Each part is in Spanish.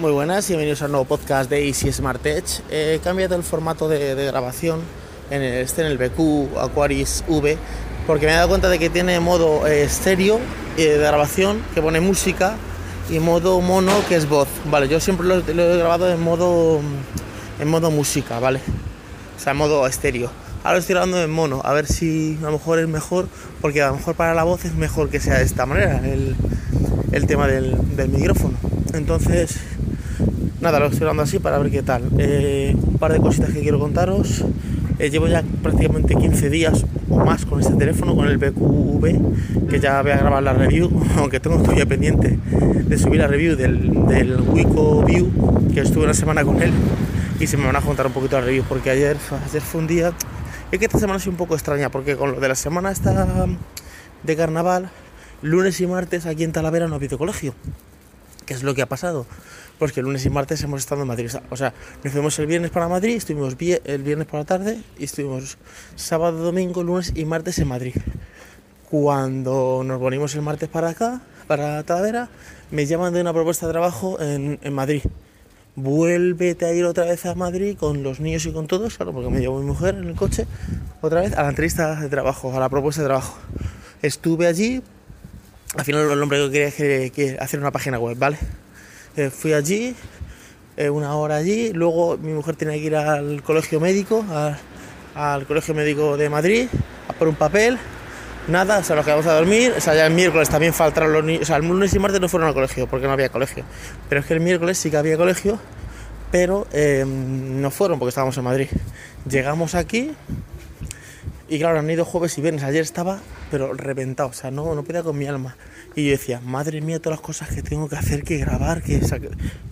Muy buenas y bienvenidos a un nuevo podcast de Easy Smart Edge. He cambiado el formato de, grabación en el, este en el BQ Aquaris V porque me he dado cuenta de que tiene modo eh, estéreo eh, de grabación que pone música y modo mono que es voz. Vale, yo siempre lo, lo he grabado en modo en modo música, ¿vale? O sea, en modo estéreo. Ahora lo estoy grabando en mono, a ver si a lo mejor es mejor, porque a lo mejor para la voz es mejor que sea de esta manera el, el tema del, del micrófono. Entonces, nada, lo estoy grabando así para ver qué tal. Eh, un par de cositas que quiero contaros. Eh, llevo ya prácticamente 15 días o más con este teléfono, con el BQV, que ya voy a grabar la review, aunque tengo todavía pendiente de subir la review del, del Wico View, que estuve una semana con él, y se me van a contar un poquito la review, porque ayer, ayer fue un día... Es que esta semana sido un poco extraña, porque con lo de la semana esta de carnaval, lunes y martes aquí en Talavera no ha habido colegio. ¿Qué es lo que ha pasado? Pues que lunes y martes hemos estado en Madrid. O sea, nos fuimos el viernes para Madrid, estuvimos el viernes por la tarde y estuvimos sábado, domingo, lunes y martes en Madrid. Cuando nos volvimos el martes para acá, para Talavera, me llaman de una propuesta de trabajo en, en Madrid. Vuélvete a ir otra vez a Madrid con los niños y con todos, claro, porque me llevó mi mujer en el coche, otra vez a la entrevista de trabajo, a la propuesta de trabajo. Estuve allí, al final el hombre que quería que, que hacer una página web, ¿vale? Eh, fui allí, eh, una hora allí, luego mi mujer tenía que ir al colegio médico, a, al colegio médico de Madrid, a por un papel, nada, o sea, nos quedamos a dormir, o sea, ya el miércoles también faltaron los niños, o sea, el lunes y martes no fueron al colegio, porque no había colegio, pero es que el miércoles sí que había colegio, pero eh, no fueron porque estábamos en Madrid. Llegamos aquí, y claro, han ido jueves y viernes. Ayer estaba, pero reventado, o sea, no, no podía con mi alma. Y yo decía, madre mía, todas las cosas que tengo que hacer, que grabar, que todas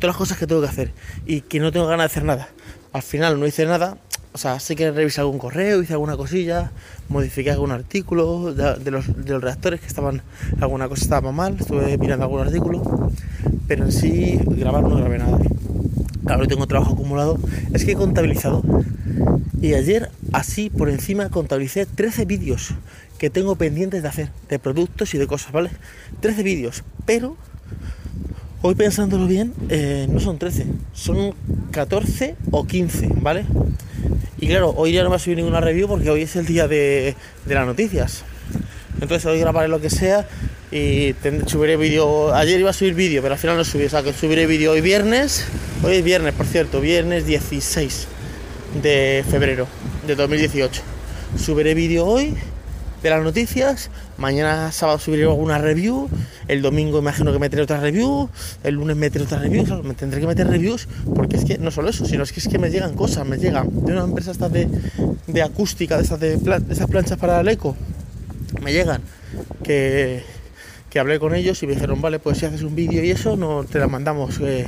las cosas que tengo que hacer. Y que no tengo ganas de hacer nada. Al final no hice nada. O sea, sí que revisé algún correo, hice alguna cosilla, modifiqué algún artículo de, de, los, de los reactores que estaban, alguna cosa estaba mal, estuve mirando algún artículo, pero en sí grabar no grabé nada. Claro, tengo trabajo acumulado. Es que he contabilizado. Y ayer, así por encima, contabilicé 13 vídeos que tengo pendientes de hacer, de productos y de cosas, ¿vale? 13 vídeos. Pero, hoy pensándolo bien, eh, no son 13, son 14 o 15, ¿vale? Y claro, hoy ya no va a subir ninguna review porque hoy es el día de, de las noticias. Entonces hoy grabaré lo que sea y subiré vídeo. Ayer iba a subir vídeo, pero al final no subí. O sea que subiré vídeo hoy viernes. Hoy es viernes, por cierto, viernes 16 de febrero de 2018. Subiré vídeo hoy de las noticias. Mañana sábado subiré alguna review. El domingo imagino que meteré otra review. El lunes meteré otra review. Me tendré que meter reviews porque es que no solo eso, sino es que es que me llegan cosas, me llegan de una empresa esta de, de acústica, de estas de, plan, de esas planchas para el eco. Me llegan que que hablé con ellos y me dijeron, vale, pues si haces un vídeo y eso, no te las mandamos eh,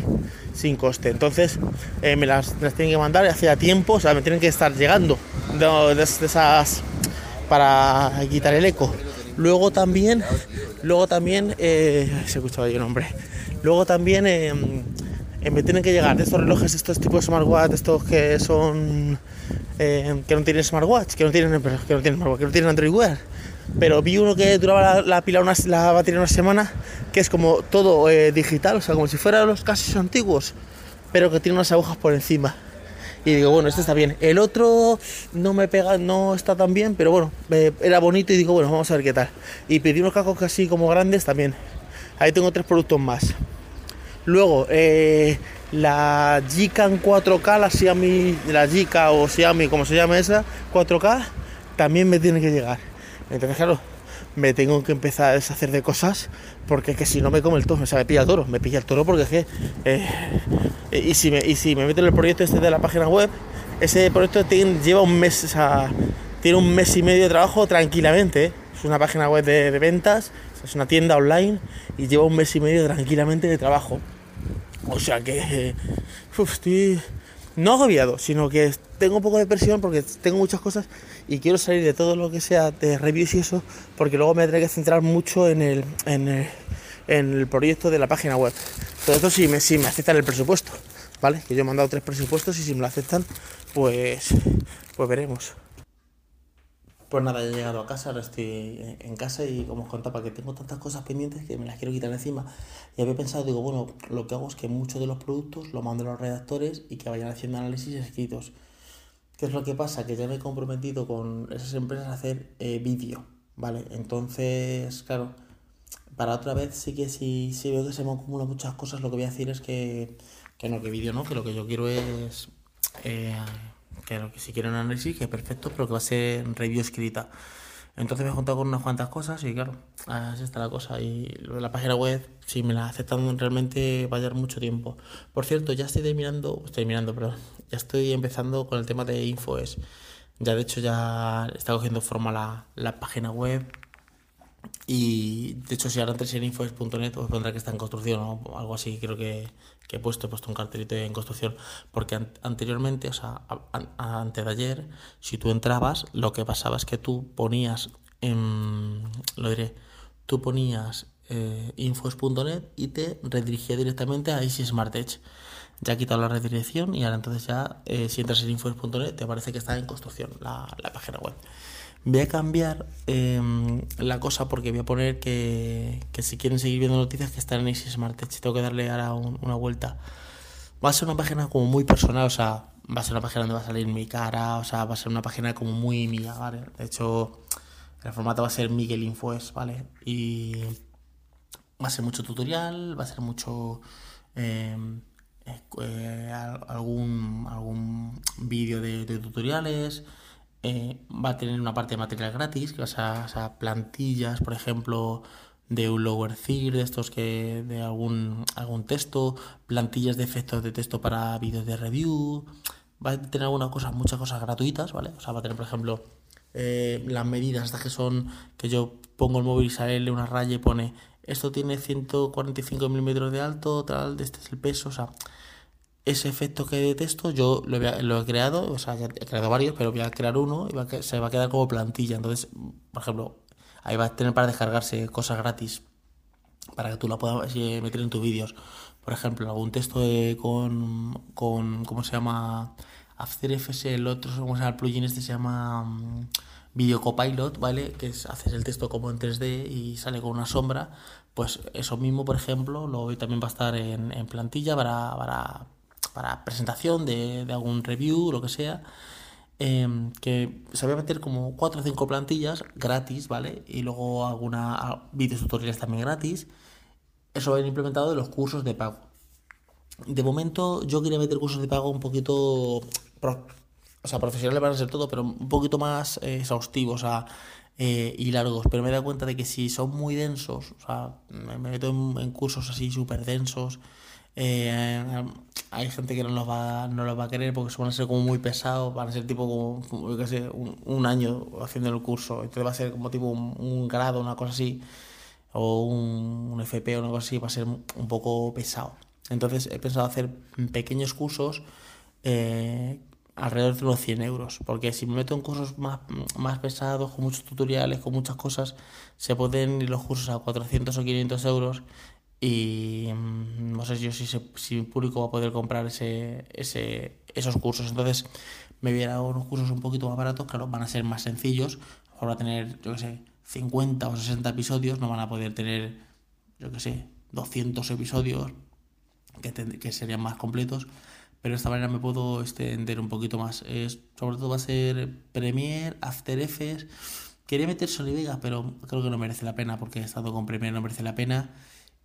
sin coste. Entonces eh, me, las, me, las, tienen que mandar hacía tiempo, o sea, me tienen que estar llegando de, de, de esas para quitar el eco. Luego también, luego también, eh, se escuchaba ahí el nombre. Luego también eh, me tienen que llegar de estos relojes, estos tipos de smartwatch, estos que son eh, que no tienen smartwatch, que no tienen, que no tienen smartwatch, que no tienen Android Wear pero vi uno que duraba la, la pila una, la batería una semana que es como todo eh, digital o sea como si fueran los casos antiguos pero que tiene unas agujas por encima. Y digo bueno este está bien el otro no me pega no está tan bien pero bueno era bonito y digo bueno vamos a ver qué tal y pedí unos cascos así como grandes también. Ahí tengo tres productos más. Luego eh, la Jikan 4K la Xiaomi la Jika o Xiaomi como se llama esa 4K también me tiene que llegar entonces, claro, me tengo que empezar a deshacer de cosas porque es que si no me come el toro, o sea, me pilla el toro, me pilla el toro porque es que. Eh, y, si me, y si me meto en el proyecto este de la página web, ese proyecto tiene, lleva un mes, o sea, tiene un mes y medio de trabajo tranquilamente. ¿eh? Es una página web de, ventas, es una tienda online y lleva un mes y medio tranquilamente de trabajo. O sea que. Uf, estoy no agobiado, sino que tengo un poco de presión porque tengo muchas cosas y quiero salir de todo lo que sea de reviews y eso, porque luego me tendré que centrar mucho en el, en el, en el proyecto de la página web. Todo esto sí me, sí me aceptan el presupuesto, ¿vale? Que yo he mandado tres presupuestos y si me lo aceptan, pues, pues veremos. Pues nada, he llegado a casa, ahora estoy en casa y como os contaba que tengo tantas cosas pendientes que me las quiero quitar encima. Y había pensado, digo, bueno, lo que hago es que muchos de los productos los mando a los redactores y que vayan haciendo análisis escritos. ¿Qué es lo que pasa? Que ya me he comprometido con esas empresas a hacer eh, vídeo, ¿vale? Entonces, claro, para otra vez sí que si, si veo que se me acumulan muchas cosas, lo que voy a decir es que, que no, que vídeo no, que lo que yo quiero es... Eh, que, que si quiero un análisis, que perfecto, pero que va a ser review escrita. Entonces me he juntado con unas cuantas cosas y claro, así está la cosa. Y la página web, si me la aceptan realmente va a llevar mucho tiempo. Por cierto, ya estoy terminando, estoy terminando, pero ya estoy empezando con el tema de InfoES. Ya de hecho ya está cogiendo forma la, la página web. Y de hecho si ahora antes en infoes.net os pondrá que está en construcción o algo así, creo que, que he puesto, he puesto un cartelito en construcción, porque anteriormente, o sea, antes de ayer, si tú entrabas, lo que pasaba es que tú ponías, en, lo diré, tú ponías eh, infos.net y te redirigía directamente a Easy Smart Edge. Ya ha quitado la redirección y ahora entonces ya, eh, si entras en infos.net, te parece que está en construcción la, la página web. Voy a cambiar em, la cosa porque voy a poner que, que, si quieren seguir viendo noticias que están en Easy Smart Edge. Tengo que darle ahora una vuelta. Va a ser una página como muy personal, o sea, va a ser una página donde va a salir mi cara, o sea, va a ser una página como muy mía, ¿vale? De hecho, el formato va a ser Miguel Infoes, ¿vale? Y va a ser mucho tutorial, va a ser mucho... Em, eh, algún algún vídeo de, de tutoriales eh, va a tener una parte de material gratis, que vas a, plantillas, por ejemplo, de un lower third, de estos que de algún, algún texto, plantillas de efectos de texto para vídeos de review, va a tener algunas cosas, muchas cosas gratuitas, ¿vale? O sea, va a tener, por ejemplo, eh, las medidas estas que son, que yo pongo el móvil y sale una raya y pone, esto tiene 145 milímetros de alto, tal, este es el peso, o sea, ese efecto que de texto yo lo he, creado, o sea, he creado varios, pero voy a crear uno y se va a quedar como plantilla. Entonces, por ejemplo, ahí va a tener para descargarse cosas gratis para que tú la puedas eh, meter en tus vídeos. Por ejemplo, algún texto con, con, ¿cómo se llama? After Effects, el otro, ¿cómo se llama? El plugin este se llama um, Video Copilot, ¿vale? Que es hacer el texto como en 3D y sale con una sombra. Pues eso mismo, por ejemplo, lo también va a estar en, plantilla para para presentación de, algún review, lo que sea, em, que se va a meter como 4 o 5 plantillas gratis, ¿vale? Y luego alguna vídeos tutoriales también gratis. Eso va a ir implementado en los cursos de pago. De momento yo quería meter cursos de pago un poquito, o sea, profesionales van a ser todo, pero un poquito más eh, exhaustivos eh, y largos. Pero me he dado cuenta de que si son muy densos, o sea, me meto en cursos así súper densos, eh, hay gente que no los va, no los va a querer porque van a ser como muy pesados, van a ser tipo como, un, año haciendo el curso. Entonces va a ser como tipo un, grado, una cosa así, o un, FP o una cosa así, va a ser un poco pesado. Entonces he pensado hacer pequeños cursos eh, alrededor de unos 100 euros, porque si me meto en cursos más, más pesados, con muchos tutoriales, con muchas cosas, se pueden ir los cursos a 400 o 500 euros y mm, no sé yo si, si mi público va a poder comprar ese, ese, esos cursos. Entonces me voy a unos cursos un poquito más baratos, claro, van a ser más sencillos, van a tener, yo que sé, 50 o 60 episodios, no van a poder tener, yo que sé, 200 episodios que, que serían más completos, pero de esta manera me puedo extender un poquito más. Es, sobre todo va a ser Premiere, After Effects. Quería meter Sony Vegas, pero creo que no merece la pena porque he estado con Premiere, no merece la pena.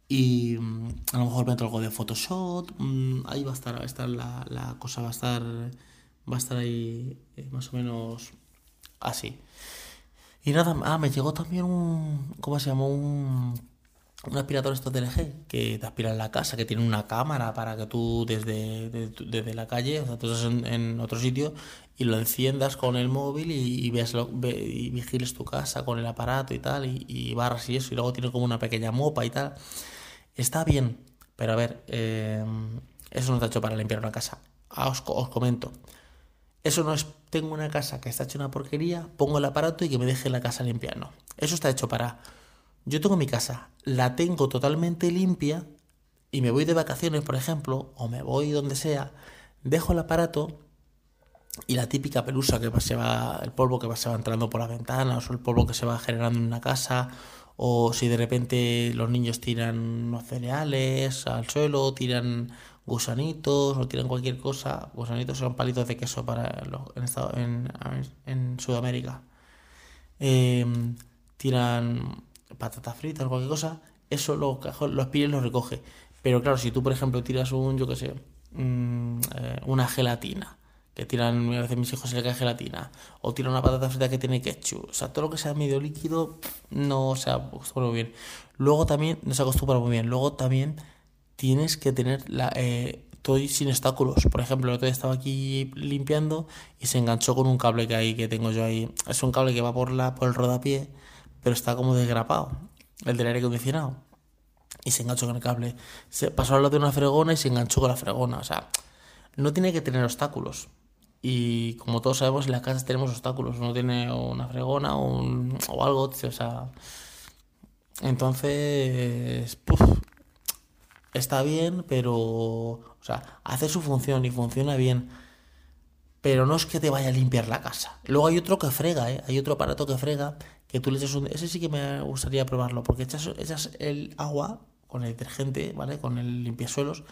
Y mm, a lo mejor meto algo de Photoshop. Mm, ahí va a estar, va a estar la, la, cosa, va a estar, va a estar ahí eh, más o menos así. Y nada, ah, me llegó también un, ¿cómo se llama? Un, un aspirador esto de LG que te aspira en la casa, que tiene una cámara para que tú desde, desde, la calle, o sea, tú estás en, otro sitio y lo enciendas con el móvil y, veas lo, y vigiles tu casa con el aparato y tal, y, y barras y eso, y luego tiene como una pequeña mopa y tal. Está bien, pero a ver, eh, eso no está hecho para limpiar una casa. Ah, os, os, comento. Eso no es, tengo una casa que está hecha una porquería, pongo el aparato y que me deje la casa limpia. No, eso está hecho para... Yo tengo mi casa, la tengo totalmente limpia y me voy de vacaciones, por ejemplo, o me voy donde sea, dejo el aparato y la típica pelusa que se va, el polvo que se va entrando por las ventanas, o el polvo que se va generando en una casa, o si de repente los niños tiran unos cereales al suelo, tiran gusanitos o tiran cualquier cosa. Gusanitos son palitos de queso para en, en, Sudamérica. Em, tiran patatas fritas o cualquier cosa. Eso lo, los pies los recoge. Pero claro, si tú, por ejemplo, tiras un, yo qué sé, mm, eh, una gelatina que tiran, a veces mis hijos se le cae gelatina, o tiran una patata frita que tiene ketchup, o sea, todo lo que sea medio líquido no se acostumbra muy bien. Luego también, no se acostumbra muy bien, luego también tienes que tener la... Eh, sin obstáculos. Por ejemplo, el otro día estaba aquí limpiando y se enganchó con un cable que hay que tengo yo ahí. Es un cable que va por la por el rodapié, pero está como desgrapado, el del aire acondicionado. Y se enganchó con el cable. Pasó al lado de una fregona y se enganchó con la fregona. O sea, no tiene que tener obstáculos. Y como todos sabemos, en las casas tenemos obstáculos. Uno tiene una fregona o, un, o algo, o sea. Entonces, está bien, pero. O sea, hace su función y funciona bien. Pero no es que te vaya a limpiar la casa. Luego hay otro que frega, ¿eh? Hay otro aparato que frega que tú le echas un. Ese sí que me gustaría probarlo, porque echas, echas el agua con el detergente, ¿vale? Con el limpiasuelos,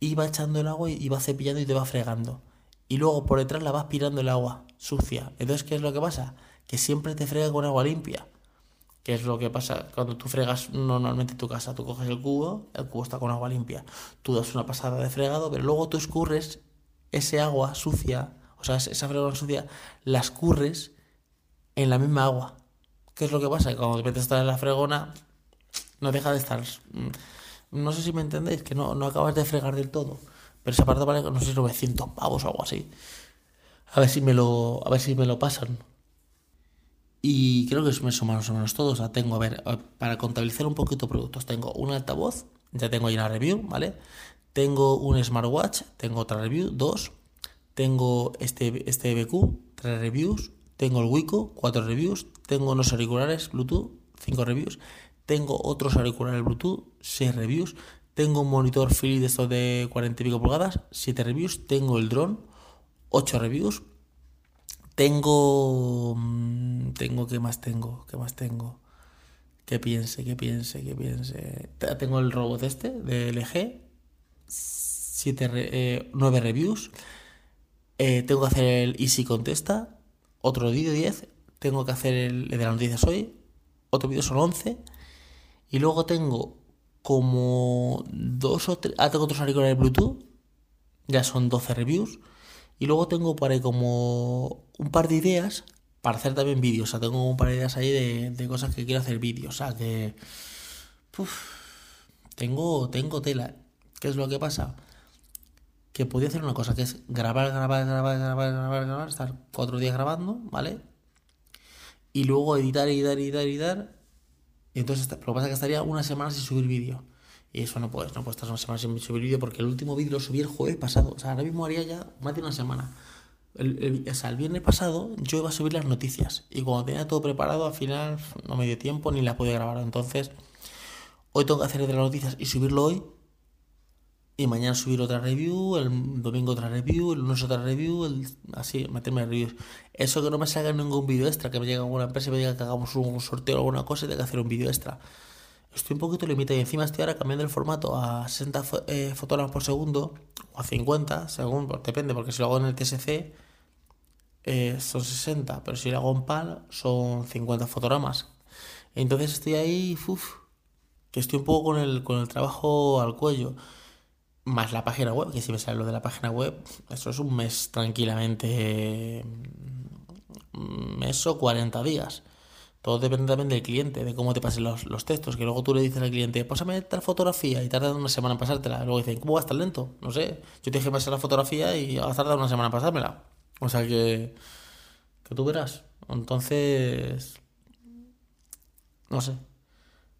y va echando el agua y va cepillando y te va fregando y luego por detrás la vas pirando el agua sucia. Entonces, ¿qué es lo que pasa? Que siempre te frega con agua limpia. ¿Qué es lo que pasa cuando tú fregas normalmente tu casa? Tú coges el cubo, el cubo está con agua limpia. Tú das una pasada de fregado, pero luego tú escurres ese agua sucia, o sea, esa fregona sucia, la escurres en la misma agua. ¿Qué es lo que pasa? Que cuando te metes en la fregona, no deja de estar. Mm, no sé si me entendéis, que no, no acabas de fregar del todo. Pero ese aparato vale, no sé, 900 pavos o algo así. A ver si me lo, a ver si me lo pasan. Y creo que es más o menos todo. O sea, tengo, a ver, para contabilizar un poquito productos, tengo un altavoz, ya tengo ahí una review, ¿vale? Tengo un smartwatch, tengo otra review, dos. Tengo este, este BQ, tres reviews. Tengo el Wico, cuatro reviews. Tengo unos auriculares Bluetooth, cinco reviews. Tengo otros auriculares Bluetooth, seis reviews. Tengo un monitor Philips de estos de 40 y pico pulgadas, 7 reviews. Tengo el dron, 8 reviews. Tengo. Mm, tengo, ¿qué más tengo? ¿Qué más tengo? Que piense, que piense, que piense. Tengo el robot este de LG, 7, 9 reviews. Eh, tengo que hacer el Easy Contesta, otro vídeo 10. Tengo que hacer el de las noticias hoy, otro vídeo son 11. Y luego tengo como dos o tres. Ah, tengo otros auriculares Bluetooth. Ya son 12 reviews. Y luego tengo para como un par de ideas para hacer también vídeos. O sea, tengo un par de ideas ahí de, cosas que quiero hacer vídeos. O sea, que. tengo, tengo tela. ¿Qué es lo que pasa? Que podía hacer una cosa que es grabar, grabar, grabar, grabar, grabar, grabar, estar cuatro días grabando, ¿vale? Y luego editar, editar, editar, editar y entonces, lo que pasa es que estaría una semana sin subir vídeo. Y eso no puedes, no puedes estar una semana sin subir vídeo porque el último vídeo lo subí el jueves pasado. O sea, ahora mismo haría ya más de una semana. El, o sea, el viernes pasado yo iba a subir las noticias. Y cuando tenía todo preparado, al final no me dio tiempo ni las pude grabar. Entonces, hoy tengo que hacer de las noticias y subirlo hoy y mañana subir otra review, el domingo otra review, el lunes otra review, así, meterme en reviews. Eso que no me salga ningún vídeo extra, que me llegue alguna empresa y me diga que hagamos un sorteo o alguna cosa y tenga que hacer un vídeo extra. Estoy un poquito limitado y encima estoy ahora cambiando el formato a 60 eh, fotogramas por segundo o a 50, según, pues, depende, porque si lo hago en el TSC eh, son 60, pero si lo hago en PAL son 50 fotogramas. Entonces estoy ahí, uff, que estoy un poco con el, con el trabajo al cuello más la página web, que si me sale lo de la página web, eso es un mes tranquilamente, un mes o 40 días. Todo depende también del cliente, de cómo te pasen los, los textos, que luego tú le dices al cliente, pásame tal fotografía y tarda una semana en pasártela. Luego dicen, ¿cómo vas tan lento? No sé, yo te dije pasar la fotografía y va a tardar una semana en pasármela. O sea que, que tú verás. Entonces, no sé,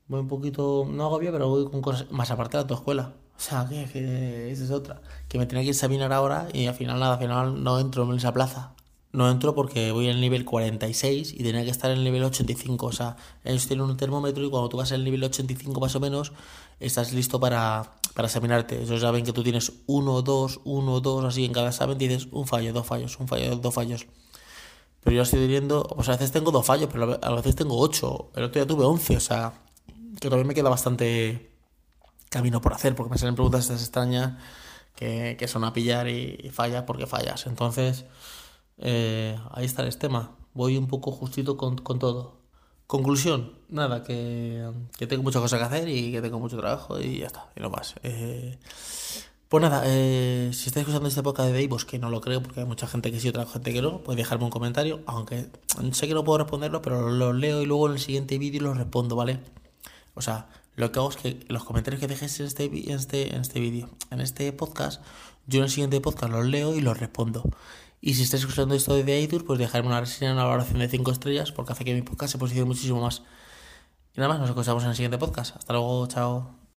voy un poquito, no agobio, pero voy con cosas más aparte de tu escuela. O sea, que, esa es otra. Que me tenía que examinar ahora y al final nada, al final no entro en esa plaza. no entro porque voy el nivel 46 y tenía que estar en el nivel 85. O sea, ellos tienen un termómetro y cuando tú vas al nivel 85 más o menos, estás listo para, para examinarte. Ellos saben que tú tienes 1, 2, 1, 2, así en cada examen dices un fallo, dos fallos, un fallo, dos fallos. Pero yo estoy teniendo, pues a veces tengo dos fallos, pero a veces tengo ocho. El otro día tuve 11, o sea, que todavía me queda bastante camino por hacer, porque me salen preguntas estas extrañas que, son a pillar y, fallas porque fallas. Entonces, eh, ahí está el tema. Voy un poco justito con, todo. Conclusión, nada, que, tengo muchas cosas que hacer y que tengo mucho trabajo y ya está, y no más. Eh, pues nada, eh, si estáis escuchando esta época de Deivos, que no lo creo porque hay mucha gente que sí, otra gente que no, podéis dejarme un comentario, aunque sé que no puedo responderlo, pero lo leo y luego en el siguiente vídeo lo respondo, ¿vale? O sea, lo que hago es que los comentarios que dejéis en este, en este, en este vídeo, en este podcast, yo en el siguiente podcast los leo y los respondo. Y si estáis escuchando esto de iTunes, pues dejarme una reseña, una valoración de 5 estrellas, porque hace que mi podcast se posicione muchísimo más. Y nada más, nos escuchamos en el siguiente podcast. Hasta luego, chao.